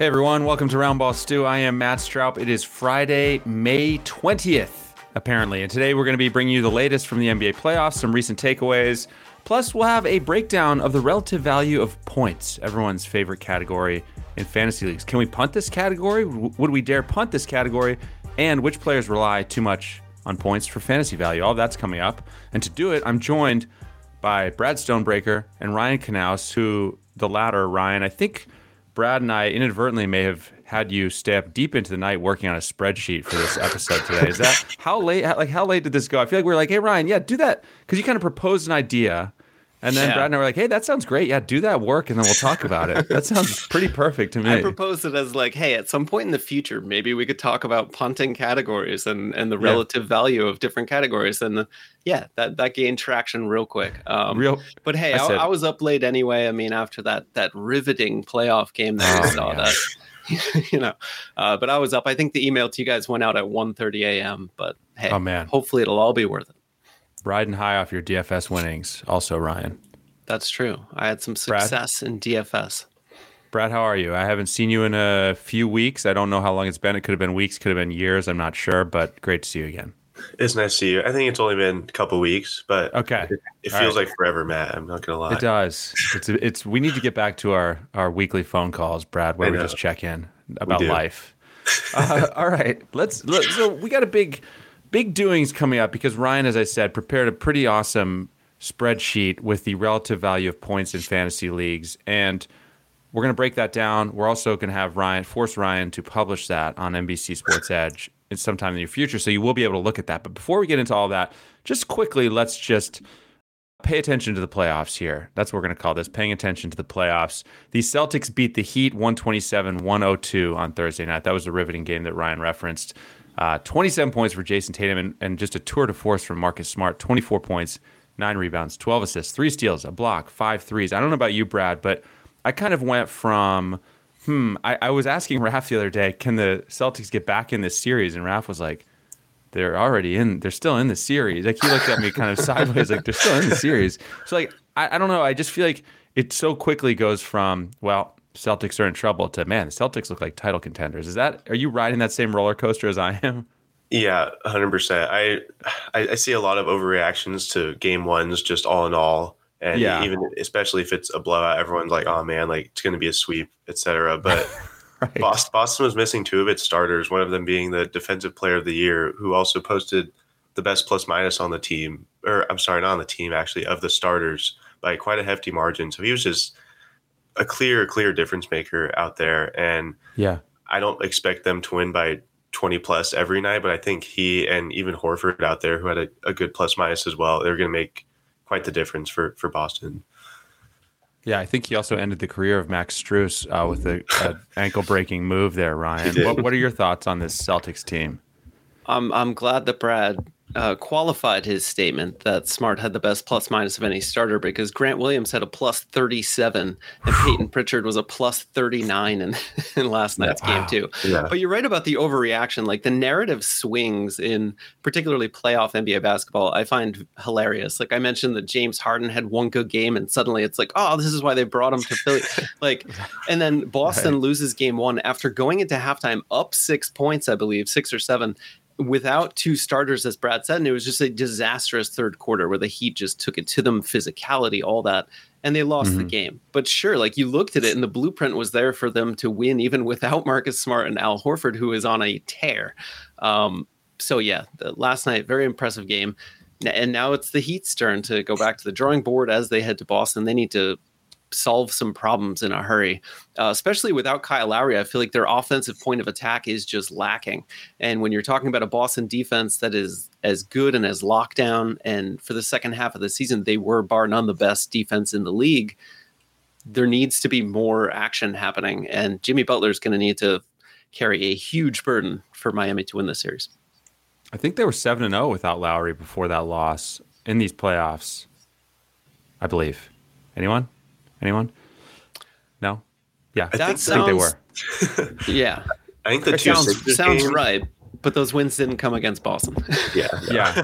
Hey everyone, welcome to Roundball Stew. I am Matt Straub. It is Friday, May 20th, apparently, and today we're going to be bringing you the latest from the NBA playoffs, some recent takeaways. Plus, we'll have a breakdown of the relative value of points, everyone's favorite category in fantasy leagues. Can we punt this category? Would we dare punt this category? And which players rely too much on points for fantasy value? All that's coming up. And to do it, I'm joined by Brad Stonebreaker and Ryan Knaus, who the latter, Ryan, I think Brad and I inadvertently may have had you stay up deep into the night working on a spreadsheet for this episode today. Is that how late? Like how late did this go? I feel like we are like, hey Ryan, yeah, do that because you kind of proposed an idea, and then Yeah. Brad and I were like, hey, that sounds great. Yeah, do that work, and then we'll talk about it. That sounds pretty perfect to me. I proposed it as like, hey, at some point in the future, maybe we could talk about punting categories and and the Yeah. relative value of different categories. And the, yeah, that that gained traction real quick. Um, Real. but hey, I I, I was up late anyway. I mean, after that that riveting playoff game that we Oh, saw, that you know, uh, but I was up. I think the email to you guys went out at 1.30 a.m. But hey, Oh man, hopefully it'll all be worth it. Riding high off your DFS winnings. Also, Ryan. That's true. I had some Brad? success in DFS. Brad, how are you? I haven't seen you in a few weeks. I don't know how long it's been. It could have been weeks, could have been years. I'm not sure, but great to see you again. It's nice to see you. I think it's only been a couple weeks, but Okay. it, it feels right. like forever, Matt. I'm not gonna lie. It does. It's it's. We need to get back to our our weekly phone calls, Brad, where I we just check in about life. uh, all right, let's. Let, so we got a big, big doings coming up because Ryan, as I said, prepared a pretty awesome spreadsheet with the relative value of points in fantasy leagues, and we're going to break that down. We're also going to have Ryan force Ryan to publish that on NBC Sports Edge sometime in the near future, so you will be able to look at that. But before we get into all that, just quickly, let's just pay attention to the playoffs here. That's what we're going to call this paying attention to the playoffs. The Celtics beat the Heat 127 102 on Thursday night. That was a riveting game that Ryan referenced. Uh, 27 points for Jayson Tatum and, and just a tour de force from Marcus Smart 24 points, nine rebounds, 12 assists, three steals, a block, five threes. I don't know about you, Brad, but I kind of went from, hmm, I, I was asking Raph the other day, can the Celtics get back in this series? And Raph was like, they're already in they're still in the series like he looked at me kind of sideways like they're still in the series so like I, I don't know i just feel like it so quickly goes from well celtics are in trouble to man the celtics look like title contenders is that are you riding that same roller coaster as i am Yeah, hundred percent. I, I see a lot of overreactions to game ones, just all in all, and Yeah. even especially if it's a blowout, everyone's like, "Oh man, like it's going to be a sweep," etc. But right Boston, Boston was missing two of its starters, one of them being the defensive player of the year, who also posted the best plus minus on the team, or I'm sorry, not on the team actually, of the starters by quite a hefty margin. So he was just a clear, clear difference maker out there, and yeah. I don't expect them to win by 20 plus every night, but I think he and even Horford out there, who had a, a good plus minus as well, they're going to make quite the difference for for Boston. yeah i think he also ended the career of max Strus uh, with a, a ankle breaking move there ryan. What, what are your thoughts on this celtics team? I'm I'm glad that Brad uh, qualified his statement that Smart had the best plus minus of any starter because Grant Williams had a plus 37 and Peyton Pritchard was a plus 39 in, in last night's game too. Yeah. But you're right about the overreaction. Like the narrative swings in particularly playoff NBA basketball, I find hilarious. Like I mentioned that James Harden had one good game and suddenly it's like, oh, this is why they brought him to Philly. like, and then Boston loses game one after going into halftime up six points, I believe, six or seven without two starters, as Brad said, and it was just a disastrous third quarter where the Heat just took it to them, physicality, all that, and they lost the game. But sure, like you looked at it, and the blueprint was there for them to win, even without Marcus Smart and Al Horford, who is on a tear. Um, so yeah, the, last night, very impressive game, and now it's the Heat's turn to go back to the drawing board as they head to Boston. They need to solve some problems in a hurry. Uh, especially without Kyle Lowry, I feel like their offensive point of attack is just lacking. And when you're talking about a Boston defense that is as good and as locked down, and for the second half of the season, they were bar none the best defense in the league. There needs to be more action happening, and Jimmy Butler is going to need to carry a huge burden for Miami to win this series. I think they were seven and zero without Lowry before that loss in these playoffs. I believe. Anyone? Anyone? No. Yeah, I That think, I think they were. Yeah, I think the two sounds, sounds games- right, but those wins didn't come against Boston. Yeah, Yeah.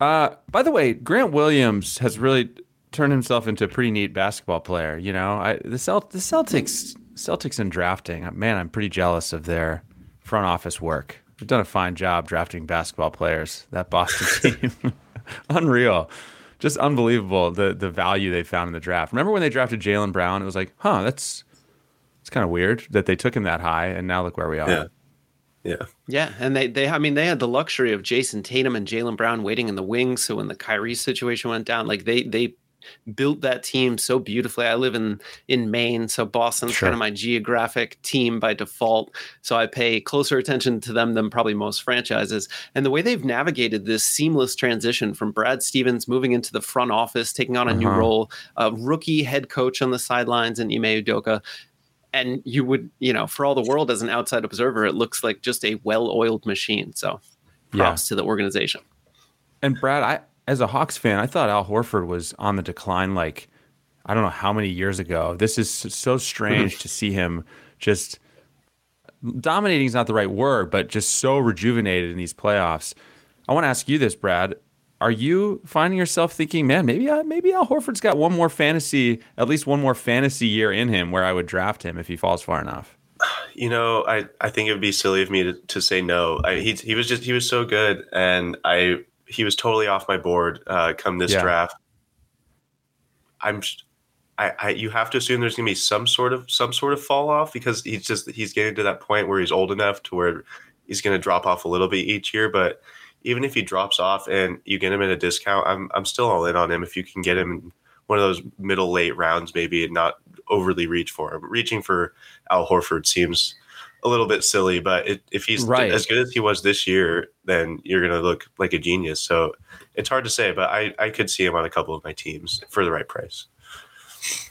Uh, by the way, Grant Williams has really turned himself into a pretty neat basketball player. You know, I, the Celt- the Celtics Celtics in drafting. Man, I'm pretty jealous of their front office work. They've done a fine job drafting basketball players. That Boston team, unreal, just unbelievable. The the value they found in the draft. Remember when they drafted Jaylen Brown? It was like, huh, that's it's kind of weird that they took him that high, and now look where we are. Yeah. Yeah. Yeah, and they they I mean they had the luxury of Jayson Tatum and Jaylen Brown waiting in the wings. So when the Kyrie situation went down, like they they built that team so beautifully. I live in in Maine, so Boston's Sure. kind of my geographic team by default. So I pay closer attention to them than probably most franchises. And the way they've navigated this seamless transition from Brad Stevens moving into the front office, taking on a new Uh-huh. role, a rookie head coach on the sidelines, and Ime Udoka, and you would, you know, for all the world as an outside observer, it looks like just a well-oiled machine. So, Yeah. props to the organization. And Brad, I as a Hawks fan, I thought Al Horford was on the decline like I don't know how many years ago. This is so strange to see him just dominating is not the right word, but just so rejuvenated in these playoffs. I want to ask you this, Brad. Are you finding yourself thinking, man, maybe maybe Al Horford's got one more fantasy, at least one more fantasy year in him where I would draft him if he falls far enough? You know, I, I think it would be silly of me to, to say no. I, he he was just he was so good, and I he was totally off my board uh, come this Yeah. draft. I'm, I, I you have to assume there's gonna be some sort of some sort of fall off because he's just he's getting to that point where he's old enough to where he's gonna drop off a little bit each year. But even if he drops off and you get him at a discount, I'm I'm still all in on him if you can get him in one of those middle late rounds maybe and not overly reach for him. Reaching for Al Horford seems a little bit silly, but it, if he's Right. as good as he was this year, then you're going to look like a genius. So it's hard to say, but I, I could see him on a couple of my teams for the right price.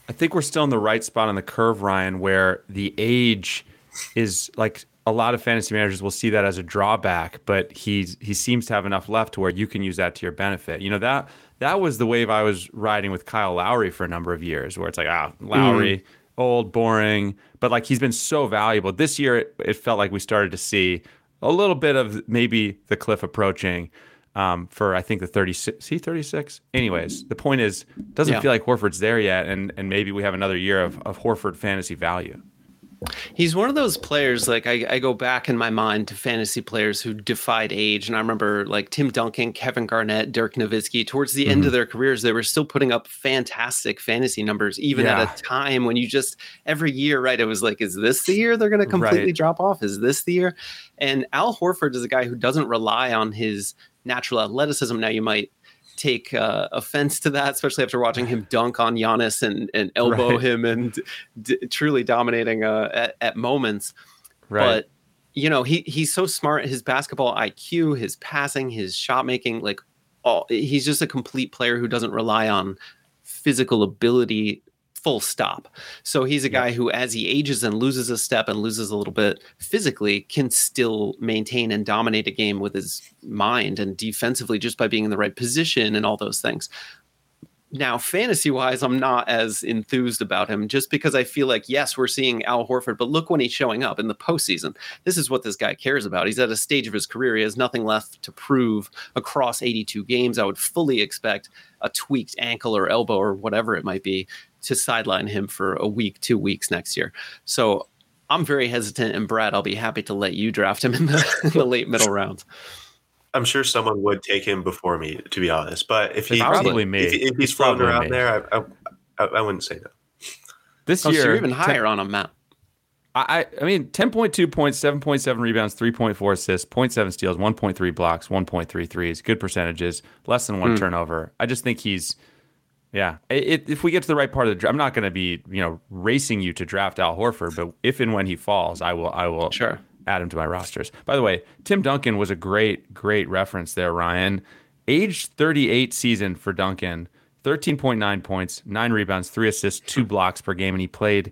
I think we're still in the right spot on the curve, Ryan, where the age is like a lot of fantasy managers will see that as a drawback, but he's he seems to have enough left to where you can use that to your benefit. You know that that was the wave I was riding with Kyle Lowry for a number of years, where it's like ah Lowry old, boring, but like he's been so valuable. This year, it, it felt like we started to see a little bit of maybe the cliff approaching. Um, for I think the 36, see 36. Anyways, the point is, doesn't Yeah. feel like Horford's there yet, and and maybe we have another year of, of Horford fantasy value. He's one of those players. Like I, I go back in my mind to fantasy players who defied age, and I remember like Tim Duncan, Kevin Garnett, Dirk Nowitzki. Towards the Mm-hmm. end of their careers, they were still putting up fantastic fantasy numbers, even Yeah. at a time when you just every year, right? It was like, is this the year they're going to completely Right. drop off? Is this the year? And Al Horford is a guy who doesn't rely on his natural athleticism. Now you might take uh, offense to that, especially after watching him dunk on Giannis and, and elbow Right. him and d- truly dominating uh, at, at moments. Right. But you know, he he's so smart. His basketball IQ, his passing, his shot making, like all he's just a complete player who doesn't rely on physical ability full stop. So he's a guy who as he ages and loses a step and loses a little bit physically can still maintain and dominate a game with his mind and defensively just by being in the right position and all those things. Now, fantasy wise, I'm not as enthused about him just because I feel like, yes, we're seeing Al Horford, but look when he's showing up in the postseason. This is what this guy cares about. He's at a stage of his career. He has nothing left to prove across 82 games. I would fully expect a tweaked ankle or elbow or whatever it might be to sideline him for a week, two weeks next year. So I'm very hesitant. And Brad, I'll be happy to let you draft him in the, in the late middle rounds. I'm sure someone would take him before me, to be honest. But if he probably me. if, if he's floating around me. there, I, I, I wouldn't say no. this Oh, so year, you're even ten- higher on a Matt. I, I I mean, 10.2 points, 7.7 rebounds, 3.4 assists, 0.7 steals, 1.3 blocks, 1.3 threes. Good percentages, less than one hmm. turnover. I just think he's Yeah. It, if we get to the right part of the draft, I'm not going to be, you know, racing you to draft Al Horford, but if and when he falls, I will, I will Sure. add him to my rosters. By the way, Tim Duncan was a great, great reference there, Ryan. Age 38 season for Duncan, 13.9 points, nine rebounds, three assists, two blocks per game, and he played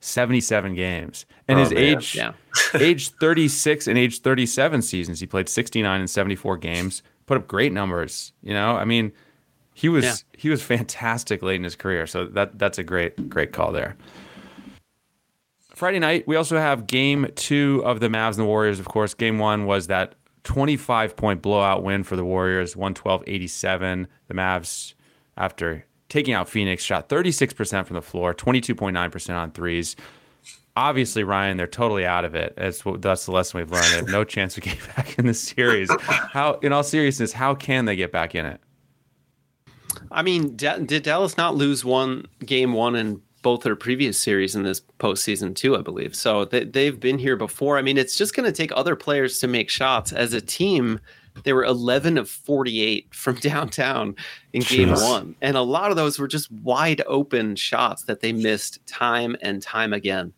77 games. And Oh, his man. age, Yeah. age 36 and age 37 seasons, he played 69 and 74 games, put up great numbers. You know, I mean, he was Yeah. he was fantastic late in his career. So that that's a great great call there. Friday night, we also have game two of the Mavs and the Warriors. Of course, game one was that 25 point blowout win for the Warriors, 112 87. The Mavs, after taking out Phoenix, shot 36% from the floor, 22.9% on threes. Obviously, Ryan, they're totally out of it. That's, what, that's the lesson we've learned. They have no chance of getting back in the series. How, in all seriousness, how can they get back in it? I mean, Da- did Dallas not lose one game one in both their previous series in this postseason too? I believe so. They, they've been here before. I mean, it's just going to take other players to make shots. As a team, they were 11 of 48 from downtown in game Jeez. one, and a lot of those were just wide open shots that they missed time and time again.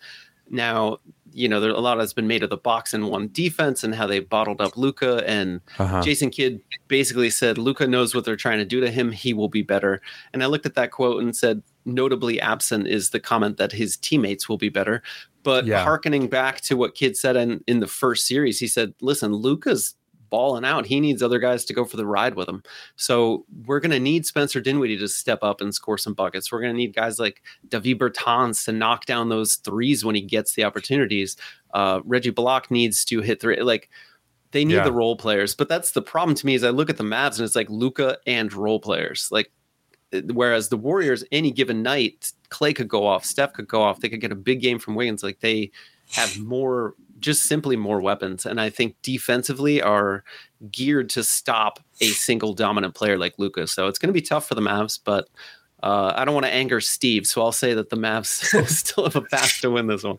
Now, you know, there a lot has been made of the box and one defense and how they bottled up Luka and Uh-huh. Jason Kidd basically said Luka knows what they're trying to do to him. He will be better. And I looked at that quote and said, notably absent is the comment that his teammates will be better. But Yeah. hearkening back to what Kidd said in, in the first series, he said, listen, Luka's balling out. He needs other guys to go for the ride with him. So we're going to need Spencer Dinwiddie to step up and score some buckets. We're going to need guys like Davis Bertans to knock down those threes when he gets the opportunities. Uh, Reggie Bullock needs to hit three. Like, they need Yeah. the role players, but that's the problem to me. Is I look at the Mavs and it's like Luka and role players. Like, uh, whereas the Warriors, any given night, Clay could go off, Steph could go off, they could get a big game from Wiggins. Like they have more, just simply more weapons, and I think defensively are geared to stop a single dominant player like Luka. So it's going to be tough for the Mavs, but. Uh, I don't want to anger Steve, so I'll say that the Mavs still have a path to win this one.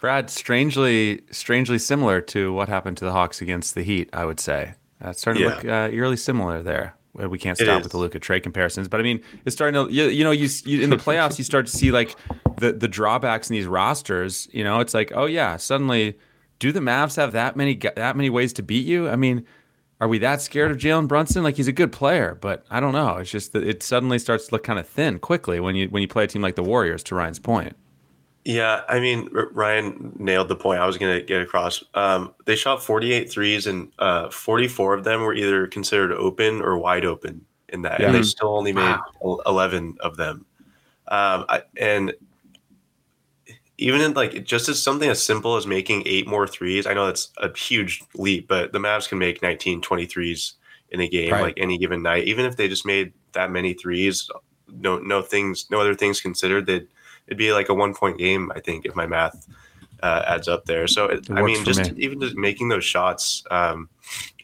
Brad, strangely, strangely similar to what happened to the Hawks against the Heat. I would say uh, it's starting Yeah. to look uh, eerily similar there. Uh, We can't stop with the Luka Trae comparisons, but I mean, it's starting to you, you know you, you in the playoffs you start to see like the the drawbacks in these rosters. You know, it's like oh yeah, suddenly do the Mavs have that many that many ways to beat you? I mean, are we that scared of Jalen Brunson? Like he's a good player, but I don't know. It's just that it suddenly starts to look kind of thin quickly when you when you play a team like the Warriors. To Ryan's point, Yeah, I mean, Ryan nailed the point I was going to get across. Um, they shot 48 threes, and uh, 44 of them were either considered open or wide open in that. And they still only made el- 11 of them. Um, I, and even in like just as something as simple as making eight more threes, I know that's a huge leap, but the Mavs can make 19, 20 threes in a game, Right. like any given night. Even if they just made that many threes, no, no things, no other things considered, they'd it'd be like a one point game, I think, if my math uh, adds up there. So, it, It I mean, just me. even just making those shots um,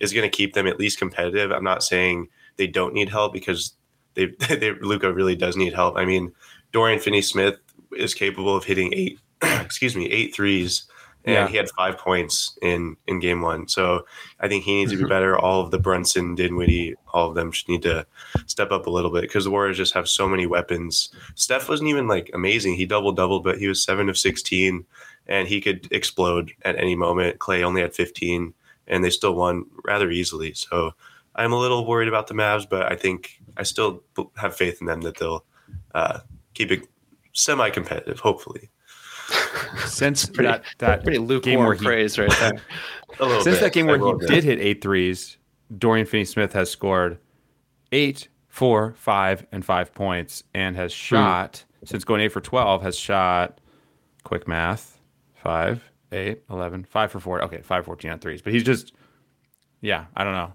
is going to keep them at least competitive. I'm not saying they don't need help because they, they Luka really does need help. I mean, Dorian Finney-Smith is capable of hitting eight, excuse me, eight threes. And Yeah. he had five points in in game one, so I think he needs to be better. All of the Brunson, Dinwiddie, all of them should need to step up a little bit because the Warriors just have so many weapons. Steph wasn't even like amazing. He double doubled, but he was seven of sixteen, and he could explode at any moment. Clay only had fifteen, and they still won rather easily. So I'm a little worried about the Mavs, but I think I still have faith in them that they'll uh, keep it semi-competitive. Hopefully, since Pretty, that that pretty game where he praise right there. Since bit. that game where he will did hit eight threes, Dorian Finney Smith has scored eight, four, five, and five points and has hmm. shot, since going eight for 12, has shot, quick math, five, eight, 11, five for four. Okay, five, 14 on threes. But he's just, yeah, I don't know.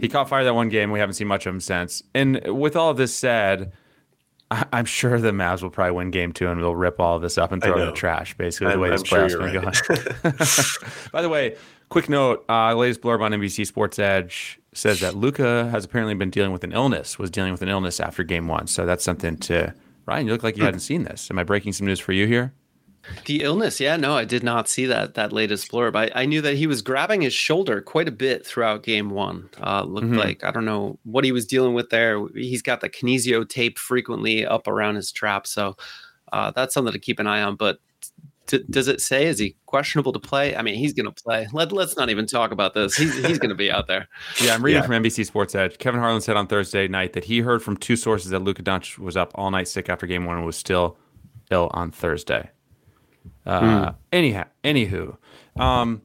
He caught fire that one game. We haven't seen much of him since. And with all of this said, I- I'm sure the Mavs will probably win game two and they'll rip all this up and throw it in the trash, basically, the I'm- way I'm this sure playoffs going right. go. By the way, quick note: uh, latest blurb on NBC Sports Edge says that Luka has apparently been dealing with an illness. Was dealing with an illness after Game One, so that's something to. Ryan, you look like you hadn't seen this. Am I breaking some news for you here? The illness, yeah, no, I did not see that that latest blurb. I, I knew that he was grabbing his shoulder quite a bit throughout game one. Uh, looked mm-hmm. like I don't know what he was dealing with there. He's got the kinesio tape frequently up around his trap, so uh, that's something to keep an eye on. But t- does it say is he questionable to play? I mean, he's going to play. Let Let's not even talk about this. He's he's going to be out there. Yeah, I'm reading yeah. from NBC Sports Edge. Kevin Harlan said on Thursday night that he heard from two sources that Luka Doncic was up all night sick after game one and was still ill on Thursday. Uh, mm. Anyhow, anywho, um,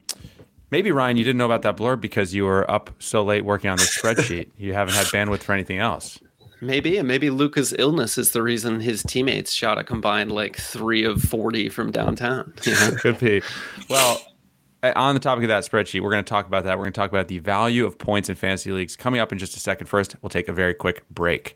maybe Ryan, you didn't know about that blurb because you were up so late working on this spreadsheet. you haven't had bandwidth for anything else. Maybe, and maybe Luka's illness is the reason his teammates shot a combined like three of forty from downtown. Could be. Well, on the topic of that spreadsheet, we're going to talk about that. We're going to talk about the value of points in fantasy leagues coming up in just a second. First, we'll take a very quick break.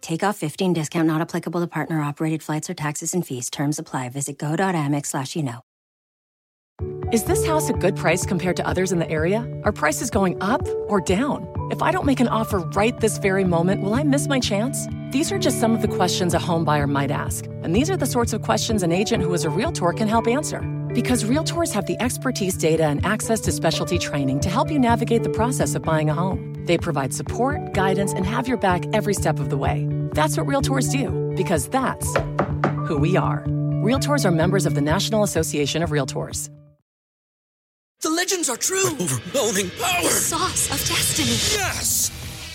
Take off 15 discount not applicable to partner operated flights or taxes and fees. Terms apply. Visit go.amex slash you know. Is this house a good price compared to others in the area? Are prices going up or down? If I don't make an offer right this very moment, will I miss my chance? These are just some of the questions a home buyer might ask. And these are the sorts of questions an agent who is a realtor can help answer. Because realtors have the expertise, data, and access to specialty training to help you navigate the process of buying a home. They provide support, guidance, and have your back every step of the way. That's what realtors do, because that's who we are. Realtors are members of the National Association of Realtors. The legends are true. overwhelming power! The sauce of destiny. Yes!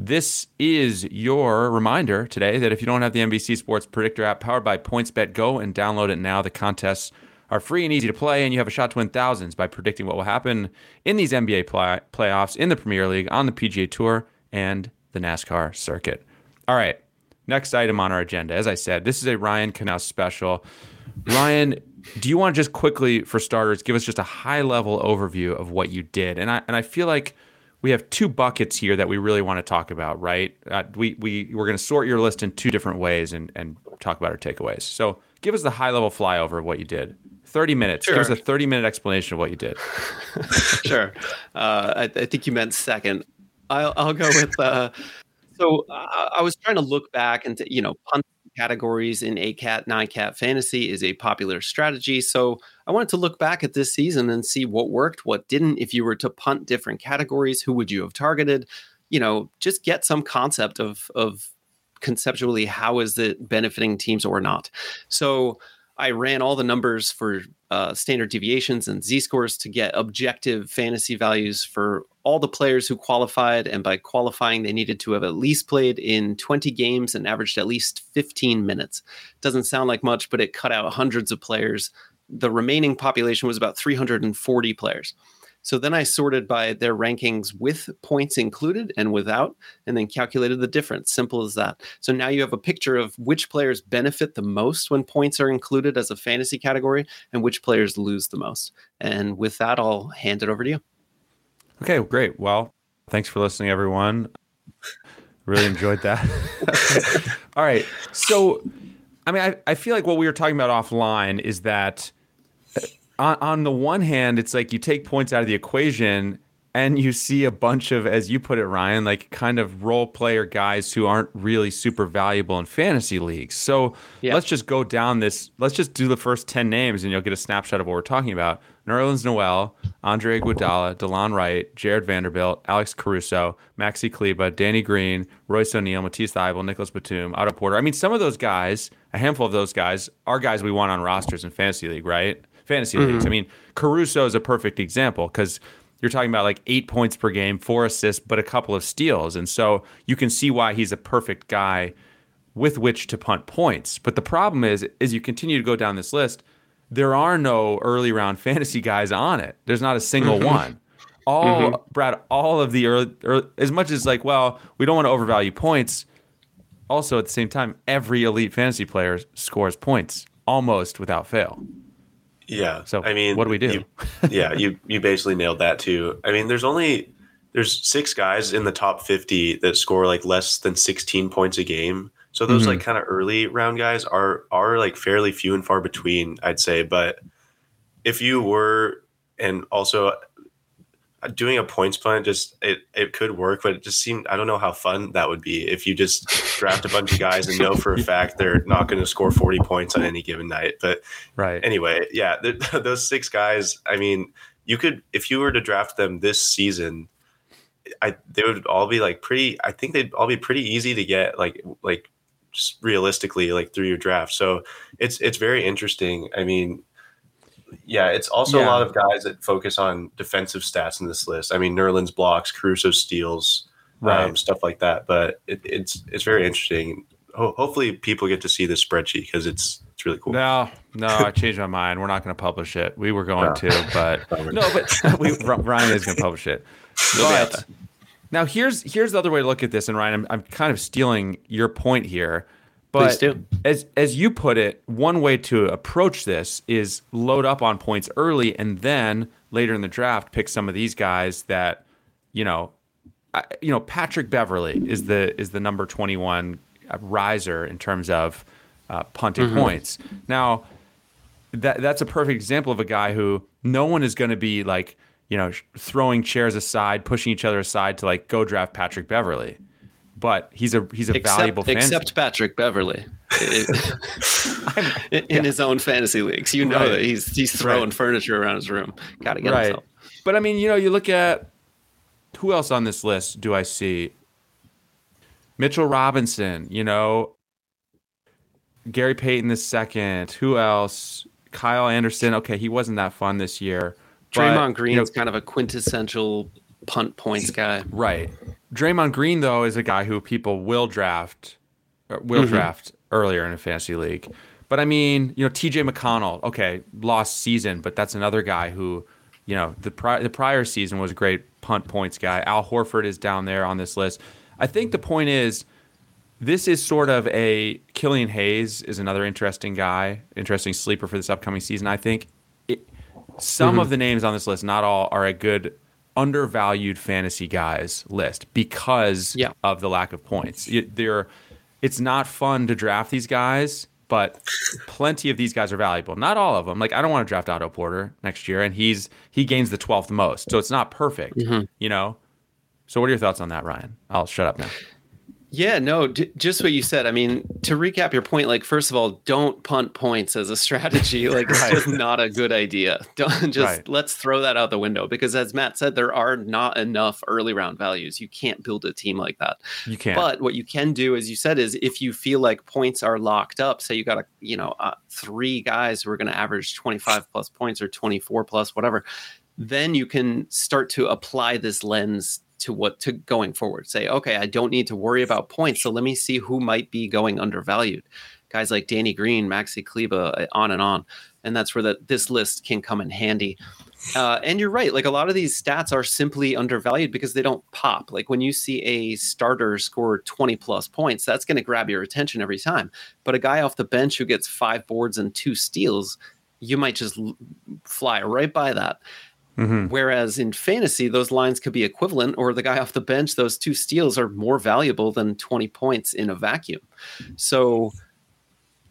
This is your reminder today that if you don't have the NBC Sports Predictor app powered by PointsBet, go and download it now. The contests are free and easy to play, and you have a shot to win thousands by predicting what will happen in these NBA play- playoffs, in the Premier League, on the PGA Tour, and the NASCAR circuit. All right, next item on our agenda. As I said, this is a Ryan Knaus special. Ryan, do you want to just quickly, for starters, give us just a high level overview of what you did? And I and I feel like we have two buckets here that we really want to talk about, right? Uh, we we we're going to sort your list in two different ways and and talk about our takeaways. So, give us the high level flyover of what you did. Thirty minutes. Sure. Give us a thirty minute explanation of what you did. sure. Uh, I, I, think you meant second. I'll I'll go with. Uh, so I, I was trying to look back and you know punt categories in ACAT, NICAT fantasy is a popular strategy. So I wanted to look back at this season and see what worked, what didn't. If you were to punt different categories, who would you have targeted? You know, just get some concept of of conceptually how is it benefiting teams or not. So I ran all the numbers for uh, standard deviations and z scores to get objective fantasy values for all the players who qualified. And by qualifying, they needed to have at least played in 20 games and averaged at least 15 minutes. Doesn't sound like much, but it cut out hundreds of players. The remaining population was about 340 players. So then I sorted by their rankings with points included and without, and then calculated the difference. Simple as that. So now you have a picture of which players benefit the most when points are included as a fantasy category and which players lose the most. And with that, I'll hand it over to you. Okay, great. Well, thanks for listening, everyone. Really enjoyed that. All right. So, I mean, I, I feel like what we were talking about offline is that on, on the one hand, it's like you take points out of the equation and you see a bunch of, as you put it, Ryan, like kind of role player guys who aren't really super valuable in fantasy leagues. So yeah. let's just go down this. Let's just do the first 10 names and you'll get a snapshot of what we're talking about. Nerlens Noel, Andre Iguodala, Delon Wright, Jarred Vanderbilt, Alex Caruso, Maxi Kleber, Danny Green, Royce O'Neale, Matisse Thybulle, Nicolas Batum, Otto Porter. I mean, some of those guys, a handful of those guys, are guys we want on rosters in fantasy league, right? Fantasy mm-hmm. leagues. I mean, Caruso is a perfect example because you're talking about like eight points per game, four assists, but a couple of steals. And so you can see why he's a perfect guy with which to punt points. But the problem is, as you continue to go down this list, there are no early round fantasy guys on it. There's not a single one. All Mm-hmm. Brad, all of the early, early, as much as like, well, we don't want to overvalue points. Also, at the same time, every elite fantasy player scores points almost without fail. Yeah. So, I mean, what do we do? you- yeah, you you basically nailed that too. I mean, there's only there's six guys in the top 50 that score like less than 16 points a game. So those Mm-hmm. like kind of early round guys are are like fairly few and far between, I'd say. But if you were and also doing a points plan just it it could work but it just seemed i don't know how fun that would be if you just draft a bunch of guys and know for a fact they're not going to score 40 points on any given night but Right. anyway, yeah, th- those six guys. I mean, you could if you were to draft them this season, I they would all be like pretty. I think they'd all be pretty easy to get, like like just realistically, like through your draft. So it's it's very interesting. I mean. Yeah, it's also a lot of guys that focus on defensive stats in this list. I mean, Nerlens blocks, Caruso steals, um, stuff like that. But it, it's it's very interesting. Ho- hopefully, people get to see this spreadsheet because it's it's really cool. No, no, I changed my mind. We're not going to publish it. We were going No. to, but no, but we, Ryan is going to publish it. It'll be out But now here's here's the other way to look at this, and Ryan, I'm, I'm kind of stealing your point here. But as as you put it, one way to approach this is load up on points early, and then later in the draft, pick some of these guys that, you know, I, you know, Patrick Beverley is the is the number twenty one riser in terms of uh, punting points. Now, that that's a perfect example of a guy who no one is going to be like you know throwing chairs aside, pushing each other aside to like go draft Patrick Beverley. But he's a he's a valuable except, except Patrick Beverley in, in his own fantasy leagues. You know Right. that he's he's throwing Right. furniture around his room. Got to get right. himself. But I mean, you know, you look at who else on this list do I see? Mitchell Robinson, you know, Gary Payton the second. Who else? Kyle Anderson. Okay, he wasn't that fun this year. but, Draymond you Green's know, kind of a quintessential punt points guy. Right. Draymond Green though is a guy who people will draft will Mm-hmm. draft earlier in a fantasy league. But I mean, you know, TJ McConnell, okay, lost season, but that's another guy who, you know, the pri- the prior season was a great punt points guy. Al Horford is down there on this list. I think the point is this is sort of a Killian Hayes is another interesting guy, interesting sleeper for this upcoming season. I think it, some Mm-hmm. of the names on this list, not all, are a good undervalued fantasy guys list because Yeah. of the lack of points. They're, it's not fun to draft these guys, but plenty of these guys are valuable. Not all of them. Like I don't want to draft Otto Porter next year, and he's he gains the twelfth most, so it's not perfect. Mm-hmm. You know. So what are your thoughts on that, Ryan? I'll shut up now. Yeah, no, d- just what you said. I mean, to recap your point, like first of all, don't punt points as a strategy. Like it's just not a good idea. Don't just Right. let's throw that out the window because as Matt said, there are not enough early round values. You can't build a team like that. You can't. But what you can do, as you said, is if you feel like points are locked up, say you got a you know uh, three guys who are going to average 25 plus points or 24 plus whatever, then you can start to apply this lens to what to going forward. Say, okay, I don't need to worry about points, so let me see who might be going undervalued. Guys like Danny Green, Maxi Kleber, uh, on and on, and that's where that this list can come in handy. Uh, and you're right. Like a lot of these stats are simply undervalued because they don't pop. Like when you see a starter score 20 plus points, that's going to grab your attention every time. But a guy off the bench who gets five boards and two steals, you might just fly right by that. Mm-hmm. Whereas in fantasy, those lines could be equivalent, or the guy off the bench, those two steals are more valuable than 20 points in a vacuum. So,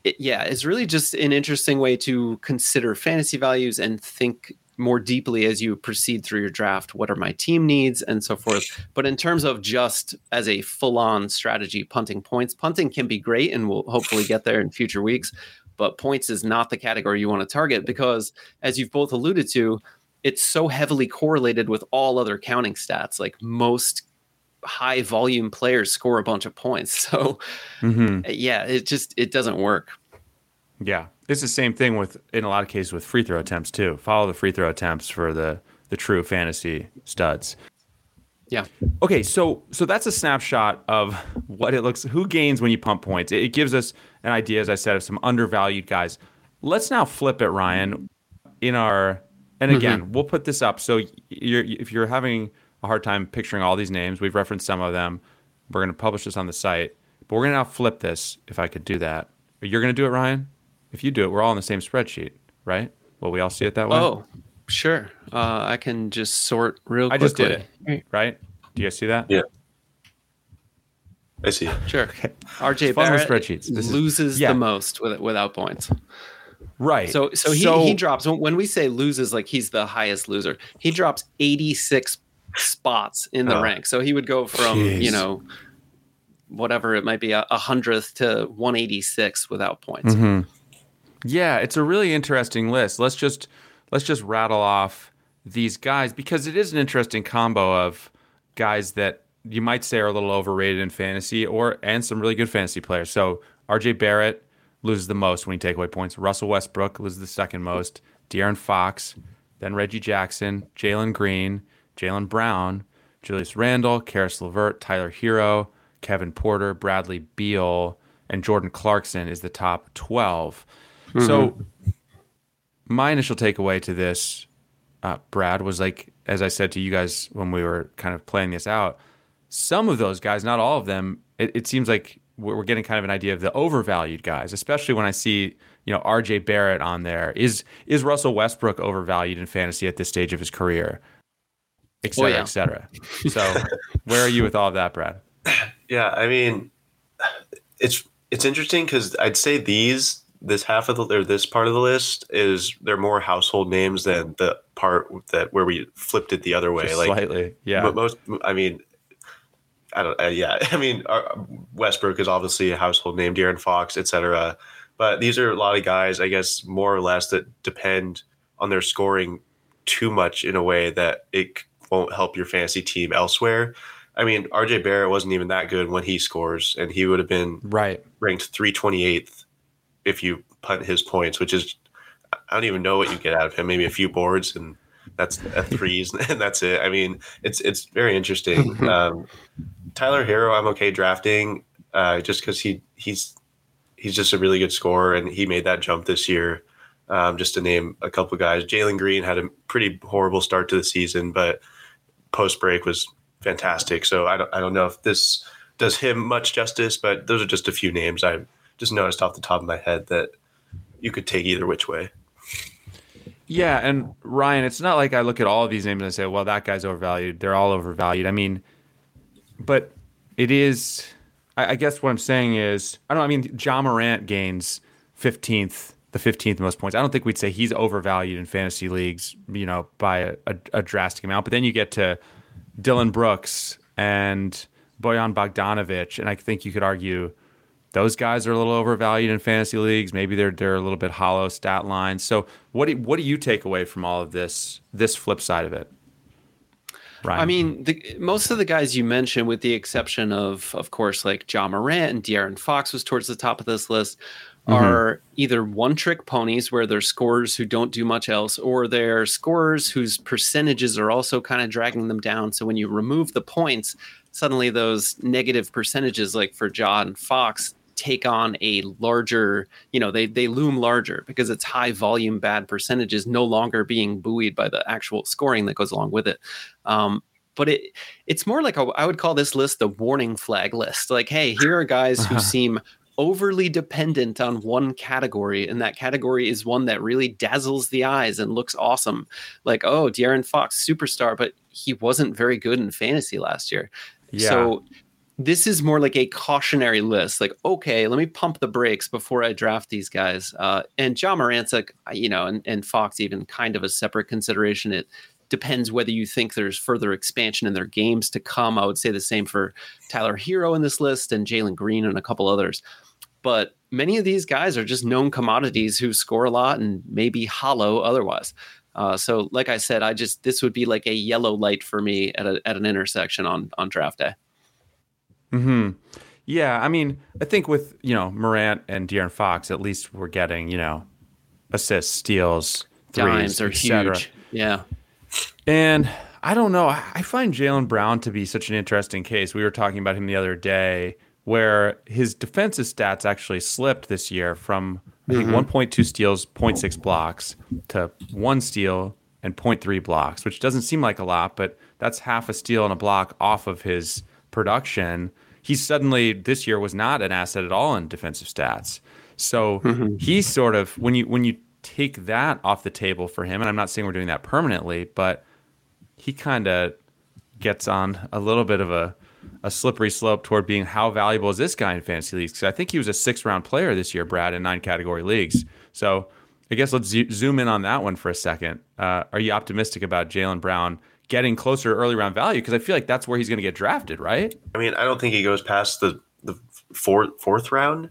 it, yeah, it's really just an interesting way to consider fantasy values and think more deeply as you proceed through your draft. What are my team needs and so forth. But in terms of just as a full on strategy, punting points, punting can be great and we'll hopefully get there in future weeks. But points is not the category you want to target because, as you've both alluded to, it's so heavily correlated with all other counting stats. Like most high volume players score a bunch of points. So, mm-hmm. uh, yeah, it just it doesn't work. Yeah, it's the same thing with in a lot of cases with free throw attempts too. Follow the free throw attempts for the the true fantasy studs. Yeah. Okay, so so that's a snapshot of what it looks. Who gains when you pump points? It, it gives us an idea, as I said, of some undervalued guys. Let's now flip it, Ryan. Mm-hmm. In our and again, we'll put this up. So you're, if you're having a hard time picturing all these names, we've referenced some of them. We're going to publish this on the site, but we're going to now flip this. If I could do that, you're going to do it, Ryan. If you do it, we're all on the same spreadsheet, right? Well, we all see it that way? Oh, sure. Uh, I can just sort real quick. I quickly. just did it. Right? Do you guys see that? Yeah. I see. Sure. RJ fun with Barrett spreadsheets. This is- loses yeah. the most with, without points. Right. So so he, he drops when we say loses like he's the highest loser. He drops 86 spots in the Oh. rank. So he would go from, Jeez. you know, whatever it might be a, a hundredth to 186 without points. Mm-hmm. Yeah, it's a really interesting list. Let's just let's just rattle off these guys because it is an interesting combo of guys that you might say are a little overrated in fantasy or and some really good fantasy players. So RJ Barrett loses the most when you take away points. Russell Westbrook loses the second most. De'Aaron Fox, then Reggie Jackson, Jalen Green, Jaylen Brown, Julius Randle, Caris LeVert, Tyler Herro, Kevin Porter, Bradley Beal, and Jordan Clarkson is the top 12. So my initial takeaway to this, uh, Brad, was like, as I said to you guys when we were kind of playing this out, some of those guys, not all of them, it, it seems like we're we're getting kind of an idea of the overvalued guys, especially when I see, you know, RJ Barrett on there. Is is Russell Westbrook overvalued in fantasy at this stage of his career? Et cetera, oh, yeah. et cetera. So where are you with all of that, Brad? Yeah, I mean, it's it's interesting because I'd say these this half of the or this part of the list is they're more household names than the part that where we flipped it the other way. Just like slightly, yeah. But most, I mean, I don't. Uh, yeah, I mean, uh, Westbrook is obviously a household name, De'Aaron Fox, etc. But these are a lot of guys, I guess, more or less that depend on their scoring too much in a way that it won't help your fantasy team elsewhere. I mean, RJ Barrett wasn't even that good when he scores, and he would have been Right. ranked 328th if you punt his points, which is I don't even know what you get out of him. Maybe a few boards and that's a threes and that's it. I mean, it's it's very interesting. Um, Tyler Herro, I'm okay drafting uh, just because he he's he's just a really good scorer and he made that jump this year. Um, just to name a couple guys, Jalen Green had a pretty horrible start to the season, but post break was fantastic. So I don't I don't know if this does him much justice, but those are just a few names I just noticed off the top of my head that you could take either which way. Yeah, and Ryan, it's not like I look at all of these names and I say, "Well, that guy's overvalued." They're all overvalued. I mean, but it is. I, I guess what I'm saying is, I don't. I mean, Ja Morant gains 15th, the 15th most points. I don't think we'd say he's overvalued in fantasy leagues, you know, by a, a, a drastic amount. But then you get to Dillon Brooks and Bojan Bogdanovic, and I think you could argue those guys are a little overvalued in fantasy leagues. Maybe they're they're a little bit hollow stat lines. So what do, what do you take away from all of this this flip side of it? I mean, the, most of the guys you mentioned, with the exception of, of course, like Ja Morant and De'Aaron Fox was towards the top of this list, mm-hmm. are either one trick ponies where they're scorers who don't do much else, or they're scorers whose percentages are also kind of dragging them down. So when you remove the points, suddenly those negative percentages, like for John Fox, take on a larger, you know, they they loom larger because it's high volume bad percentages no longer being buoyed by the actual scoring that goes along with it. Um, but it it's more like a, I would call this list the warning flag list. Like, hey, here are guys who seem overly dependent on one category, and that category is one that really dazzles the eyes and looks awesome. Like, oh, De'Aaron Fox, superstar, but he wasn't very good in fantasy last year. Yeah. So this is more like a cautionary list. Like, okay, let me pump the brakes before I draft these guys. Uh, and Ja Morant's like, you know, and, and Fox even kind of a separate consideration. It depends whether you think there's further expansion in their games to come. I would say the same for Tyler Herro in this list and Jalen Green and a couple others. But many of these guys are just known commodities who score a lot and maybe hollow otherwise. Uh, so, like I said, I just this would be like a yellow light for me at a, at an intersection on on draft day. Hmm Yeah, I mean, I think with you know Morant and De'Aaron Fox, at least we're getting you know assists, steals, threes, Dimes are huge. Yeah. And I don't know. I I find Jaylen Brown to be such an interesting case. We were talking about him the other day, where his defensive stats actually slipped this year from I think 1.2 steals, 0.6 blocks to one steal and 0.3 blocks, which doesn't seem like a lot, but that's half a steal and a block off of his production. He suddenly this year was not an asset at all in defensive stats. So he's sort of when you when you take that off the table for him, and I'm not saying we're doing that permanently, but he kind of gets on a little bit of a, a slippery slope toward being how valuable is this guy in fantasy leagues? Because I think he was a six round player this year, Brad, in nine category leagues. So I guess let's zo- zoom in on that one for a second. Uh, are you optimistic about Jaylen Brown getting closer to early round value? Because I feel like that's where he's going to get drafted, right? I mean, I don't think he goes past the the fourth fourth round,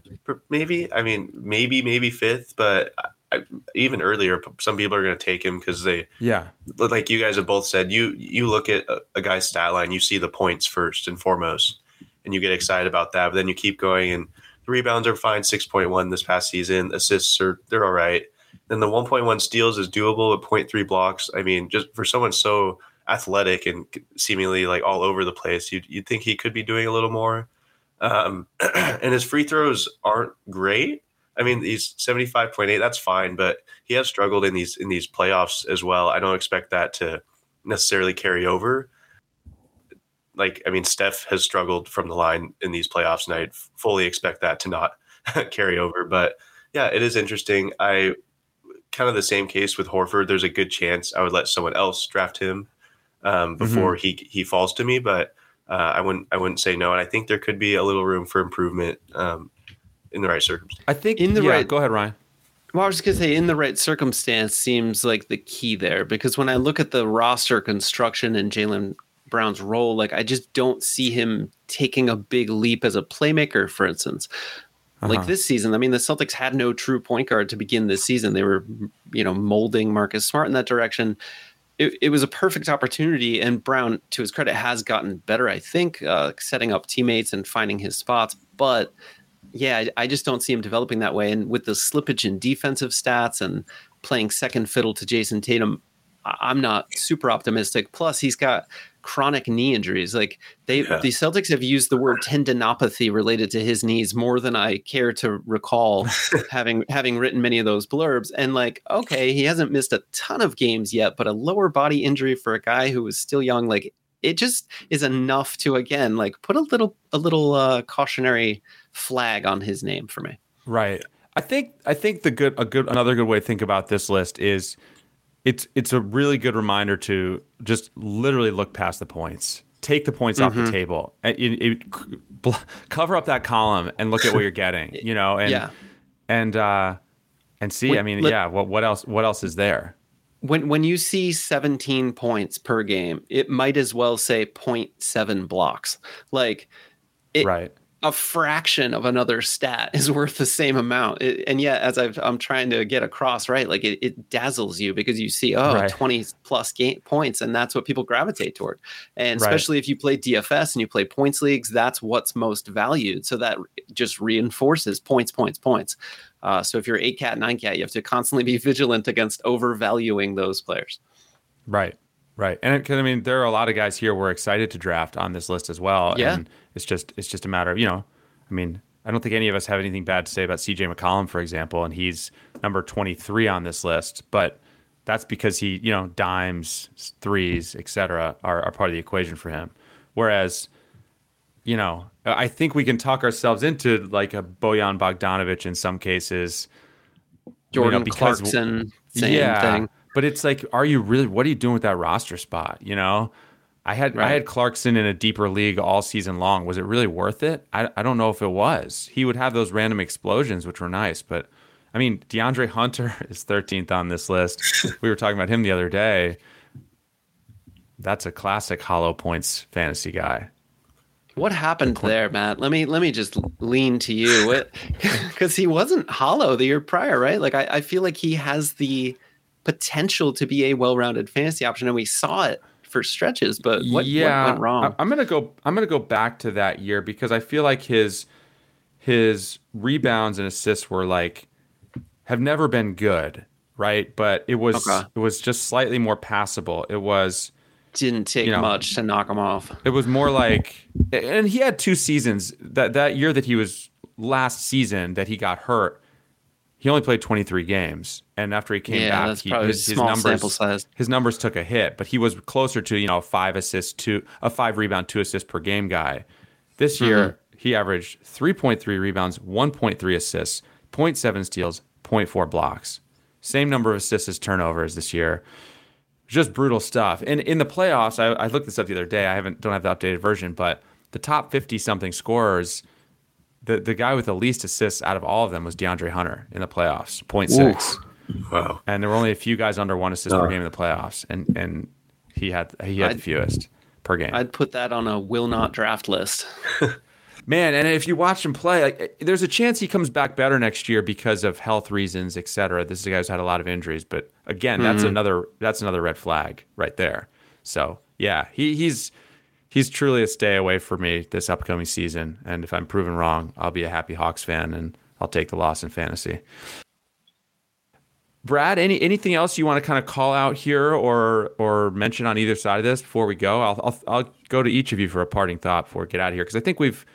maybe. I mean, maybe maybe fifth, but I, even earlier, some people are going to take him because they, Yeah. like you guys have both said, you you look at a, a guy's stat line, you see the points first and foremost, and you get excited about that. But then you keep going, and the rebounds are fine, six point one this past season. Assists are they're all right. Then the one point one steals is doable at 0.3 blocks. I mean, just for someone so athletic and seemingly like all over the place, you'd you'd think he could be doing a little more. Um, and his free throws aren't great. I mean, he's seventy five point eight. That's fine, but he has struggled in these in these playoffs as well. I don't expect that to necessarily carry over. Like, I mean, Steph has struggled from the line in these playoffs, and I fully expect that to not carry over. But yeah, it is interesting. I kind of the same case with Horford. There's a good chance I would let someone else draft him um, before he he falls to me, but uh, I wouldn't I wouldn't say no. And I think there could be a little room for improvement um, in the right circumstances. I think In the yeah, right- Go ahead, Ryan. Well, I was going to say, in the right circumstance seems like the key there because when I look at the roster construction and Jaylen Brown's role, like I just don't see him taking a big leap as a playmaker, for instance. Like this season, I mean, the Celtics had no true point guard to begin this season. They were, you know, molding Marcus Smart in that direction. It, it was a perfect opportunity, and Brown, to his credit, has gotten better. I think uh, setting up teammates and finding his spots, but yeah, I, I just don't see him developing that way. And with the slippage in defensive stats and playing second fiddle to Jayson Tatum, I'm not super optimistic. Plus, he's got chronic knee injuries. Like they, Yeah. the Celtics have used the word tendinopathy related to his knees more than I care to recall, having having written many of those blurbs. And like, okay, he hasn't missed a ton of games yet, but a lower body injury for a guy who was still young, like it just is enough to again like put a little a little uh, cautionary flag on his name for me. Right. I think I think the good a good another good way to think about this list is it's it's a really good reminder to just literally look past the points. Take the points off Mm-hmm. the table. And it, it- bl- cover up that column and look at what you're getting, you know, and Yeah. and uh and see, Wait, I mean, let- yeah, what what else what else is there? When when you see 17 points per game, it might as well say 0.7 blocks. Like it, right. A fraction of another stat is worth the same amount. It- and yet, as I've, I'm trying to get across, right, like it, it dazzles you because you see, oh, Right. 20 plus game points, and that's what people gravitate toward. And Right. especially if you play DFS and you play points leagues, that's what's most valued. So that just reinforces points, points, points. Uh, so if you're eight cat, nine cat, you have to constantly be vigilant against overvaluing those players. Right. Right. And because I mean, there are a lot of guys here we're excited to draft on this list as well. Yeah. And it's just it's just a matter of, you know, I mean, I don't think any of us have anything bad to say about CJ McCollum, for example, and he's number 23 on this list, but that's because he, you know, dimes, threes, et cetera, are, are part of the equation for him. Whereas, you know, I think we can talk ourselves into like a Bojan Bogdanovic in some cases. you know, Jordan because- Clarkson, same thing. But it's like, are you really? What are you doing with that roster spot? You know, I had I had Clarkson in a deeper league all season long. Was it really worth it? I I don't know if it was. He would have those random explosions, which were nice, but I mean, DeAndre Hunter is 13th on this list. we were talking about him the other day. That's a classic hollow points fantasy guy. What happened there, Matt? Let me let me just lean to you, because he wasn't hollow the year prior, right? Like I, I feel like he has the potential to be a well-rounded fantasy option, and we saw it for stretches. But what, what went wrong? I, am gonna go. I'm gonna go back to that year because I feel like his his rebounds and assists were like have never been good, right? But it was Okay. it was just slightly more passable. It was didn't take You know. much to knock him off. It was more like, and he had two seasons. That that year that he was last season that he got hurt, he only played 23 games, and after he came Yeah, back, he, his, his numbers his numbers took a hit, but he was closer to you know five assists, two a five rebound, two assists per game guy. This year Mm-hmm. he averaged 3.3 rebounds, 1.3 assists, 0.7 steals, 0.4 blocks. Same number of assists as turnovers this year. Just brutal stuff. And in the playoffs, I, I looked this up the other day. I haven't don't have the updated version, but the top 50 something scorers, the the guy with the least assists out of all of them was DeAndre Hunter in the playoffs, 0.6 Wow. and there were only a few guys under one assist Oh. per game in the playoffs, and and he had he had I'd- the fewest per game. I'd put that on a will not draft list. Man, and if you watch him play, like there's a chance he comes back better next year because of health reasons, et cetera. This is a guy who's had a lot of injuries, but again, that's Mhm. another that's another red flag right there. So yeah, he he's he's truly a stay away for me this upcoming season. And if I'm proven wrong, I'll be a happy Hawks fan and I'll take the loss in fantasy. Brad, any anything else you want to kind of call out here or or mention on either side of this before we go? I'll I'll, I'll go to each of you for a parting thought before we get out of here because I think we've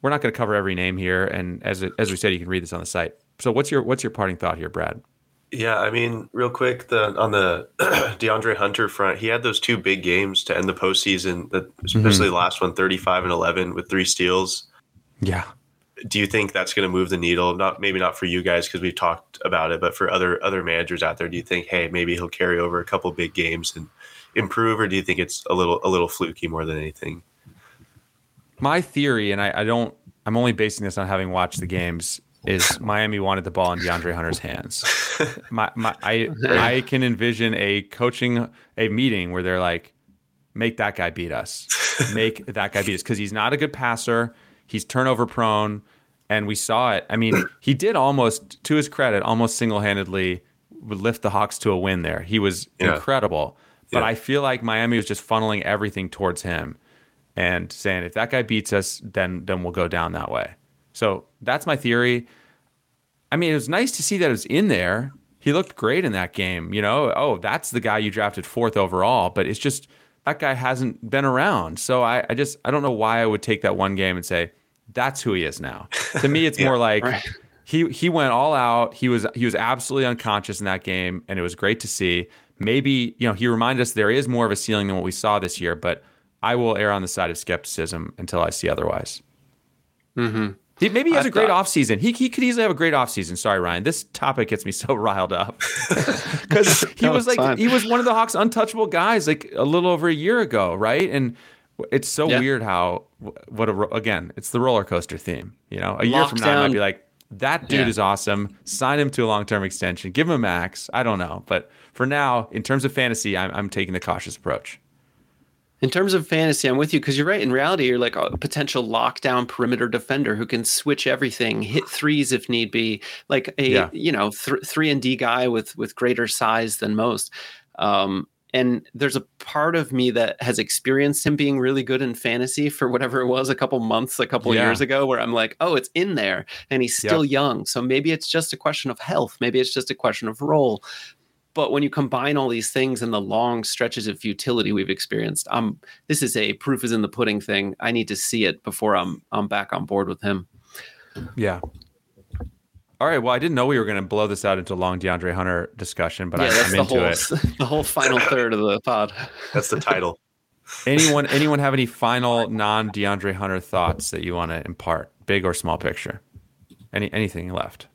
we're not going to cover every name here, and as as we said, you can read this on the site. So what's your what's your parting thought here, Brad? Yeah, I mean, real quick, the on the DeAndre Hunter front, he had those two big games to end the postseason. That especially mm-hmm. the last one, 35 and 11 with three steals. Yeah. Do you think that's going to move the needle? Not maybe not for you guys because we've talked about it, but for other other managers out there, do you think, hey, maybe he'll carry over a couple big games and improve, or do you think it's a little a little fluky more than anything? My theory, and I, I don't, I'm only basing this on having watched the games, is Miami wanted the ball in DeAndre Hunter's hands. my, my, I, I can envision a coaching a meeting where they're like, make that guy beat us, make that guy beat us, because he's not a good passer, he's turnover prone, and we saw it. I mean, he did almost, to his credit, almost single handedly lift the Hawks to a win there. He was Yeah. incredible, but Yeah. I feel like Miami was just funneling everything towards him and saying if that guy beats us, then then we'll go down that way. So that's my theory. I mean, it was nice to see that it was in there. He looked great in that game. You know, oh, that's the guy you drafted fourth overall, but it's just that guy hasn't been around. So I, I just I don't know why I would take that one game and say that's who he is now. To me, it's more like right. he he went all out. He was he was absolutely unconscious in that game, and it was great to see. Maybe you know he reminded us there is more of a ceiling than what we saw this year, but I will err on the side of skepticism until I see otherwise. Mm-hmm. He, maybe he has I a great thought- offseason. He, he could easily have a great offseason. Sorry, Ryan. This topic gets me so riled up. Because he No, was like, fine. he was one of the Hawks' untouchable guys like a little over a year ago, right? And it's so Yeah. weird how, what a, again, it's the roller coaster theme. You know, a year from now, I might be like, that dude Yeah. is awesome. Sign him to a long term extension. Give him a max. I don't know. But for now, in terms of fantasy, I'm, I'm taking the cautious approach. In terms of fantasy, I'm with you because you're right. In reality, you're like a potential lockdown perimeter defender who can switch everything, hit threes if need be, like a Yeah. you know th- three and D guy with with greater size than most. Um, and there's a part of me that has experienced him being really good in fantasy for whatever it was a couple months, a couple Yeah. years ago, where I'm like, oh, it's in there, and he's still young. So maybe it's just a question of health. Maybe it's just a question of role. But when you combine all these things and the long stretches of futility we've experienced, um, this is a proof is in the pudding thing. I need to see it before I'm I'm back on board with him. Yeah. All right. Well, I didn't know we were going to blow this out into a long DeAndre Hunter discussion, but yeah, I, I'm into whole it. the whole final third of the pod. That's the title. anyone anyone have any final non DeAndre Hunter thoughts that you want to impart, big or small picture? Any anything left?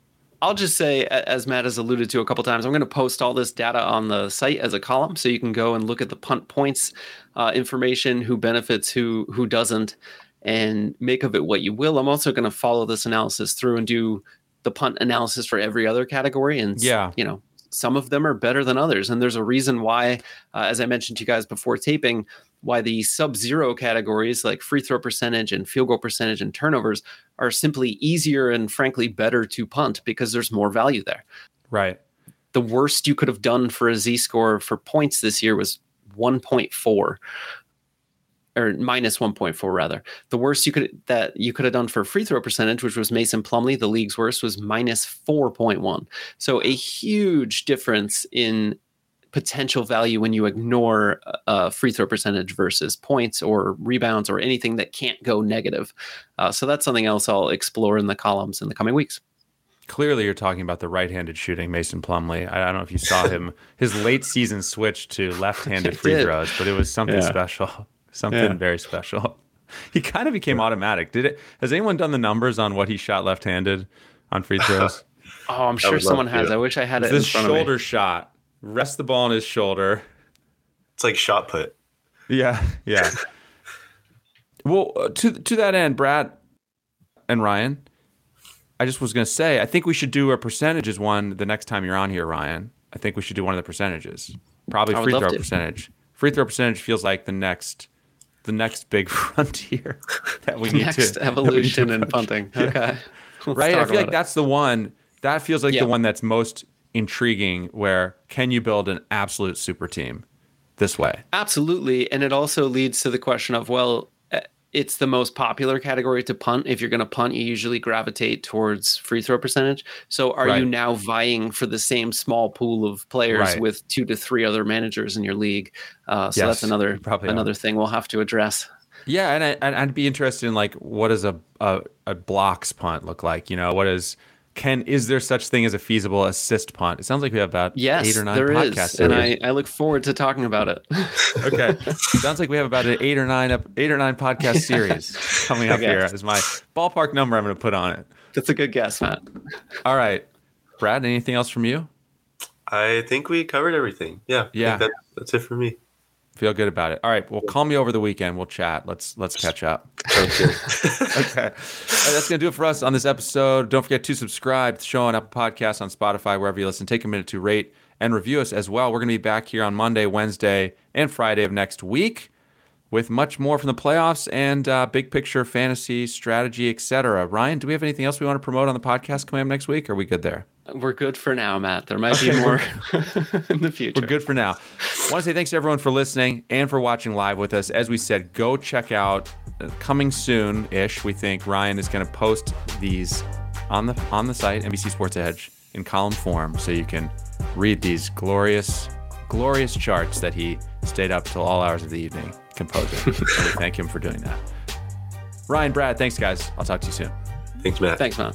I'll just say, as Matt has alluded to a couple times, I'm going to post all this data on the site as a column, so you can go and look at the punt points uh, information, who benefits, who who doesn't, and make of it what you will. I'm also going to follow this analysis through and do the punt analysis for every other category, and Yeah. you know, some of them are better than others, and there's a reason why, uh, as I mentioned to you guys before taping, why the sub-zero categories like free throw percentage and field goal percentage and turnovers are simply easier and frankly better to punt because there's more value there. Right. The worst you could have done for a Z score for points this year was 1.4 or minus 1.4 rather. The worst you could that you could have done for free throw percentage, which was Mason Plumlee, the league's worst was minus 4.1. So a huge difference in potential value when you ignore uh, free throw percentage versus points or rebounds or anything that can't go negative. Uh, so that's something else I'll explore in the columns in the coming weeks. Clearly, you're talking about the right-handed shooting, Mason Plumlee. I don't know if you saw him his late season switch to left-handed free did. throws, but it was something Yeah. special, something Yeah. very special. He kind of became automatic. Did it? Has anyone done the numbers on what he shot left-handed on free throws? Oh, I'm sure would love someone to. has. I wish I had it this in front shoulder of me. shot, rest the ball on his shoulder. It's like shot put. Yeah, yeah. well, uh, to to that end, Brad and Ryan, I just was going to say, I think we should do a percentages one the next time you're on here, Ryan. I think we should do one of the percentages. Probably free throw to. percentage. Free throw percentage feels like the next the next big frontier that we need Next to that we to evolution in approach. punting. Okay. Let's right? I feel like it. that's the one. That feels like Yeah. the one that's most intriguing. Where can you build an absolute super team this way? Absolutely. And it also leads to the question of, well, eh, it's the most popular category to punt. If you're going to punt, you usually gravitate towards free throw percentage. So are Right. you now vying for the same small pool of players Right. with two to three other managers in your league? Uh, so Yes, that's another probably are. another thing we'll have to address. Yeah, and, I, and I'd be interested in like what does a, a a blocks punt look like? You know, what is can is there such thing as a feasible assist punt? It sounds like we have about Yes, eight or nine there is, podcasts. and I, I look forward to talking about it. okay, sounds like we have about an eight or nine up eight or nine podcast series coming up Okay. here. Is my ballpark number I'm going to put on it. That's a good guess, Matt. All right, Brad. Anything else from you? I think we covered everything. Yeah. I think Yeah. That, that's it for me. Feel good about it. All right. Well, call me over the weekend. We'll chat. Let's let's catch up. Okay. All right, that's going to do it for us on this episode. Don't forget to subscribe to the show on Apple Podcasts, on Spotify, wherever you listen. Take a minute to rate and review us as well. We're going to be back here on Monday, Wednesday, and Friday of next week with much more from the playoffs and uh, big picture fantasy strategy, etc. Ryan, do we have anything else we want to promote on the podcast coming up next week? Or are we good there? We're good for now, Matt. There might be more in the future. We're good for now. I want to say thanks to everyone for listening and for watching live with us. As we said, go check out uh, coming soon ish. We think Ryan is going to post these on the on the site NBC Sports Edge in column form, so you can read these glorious glorious charts that he stayed up till all hours of the evening composing. and we thank him for doing that. Ryan, Brad, thanks guys. I'll talk to you soon. Thanks, Matt. Thanks, Matt.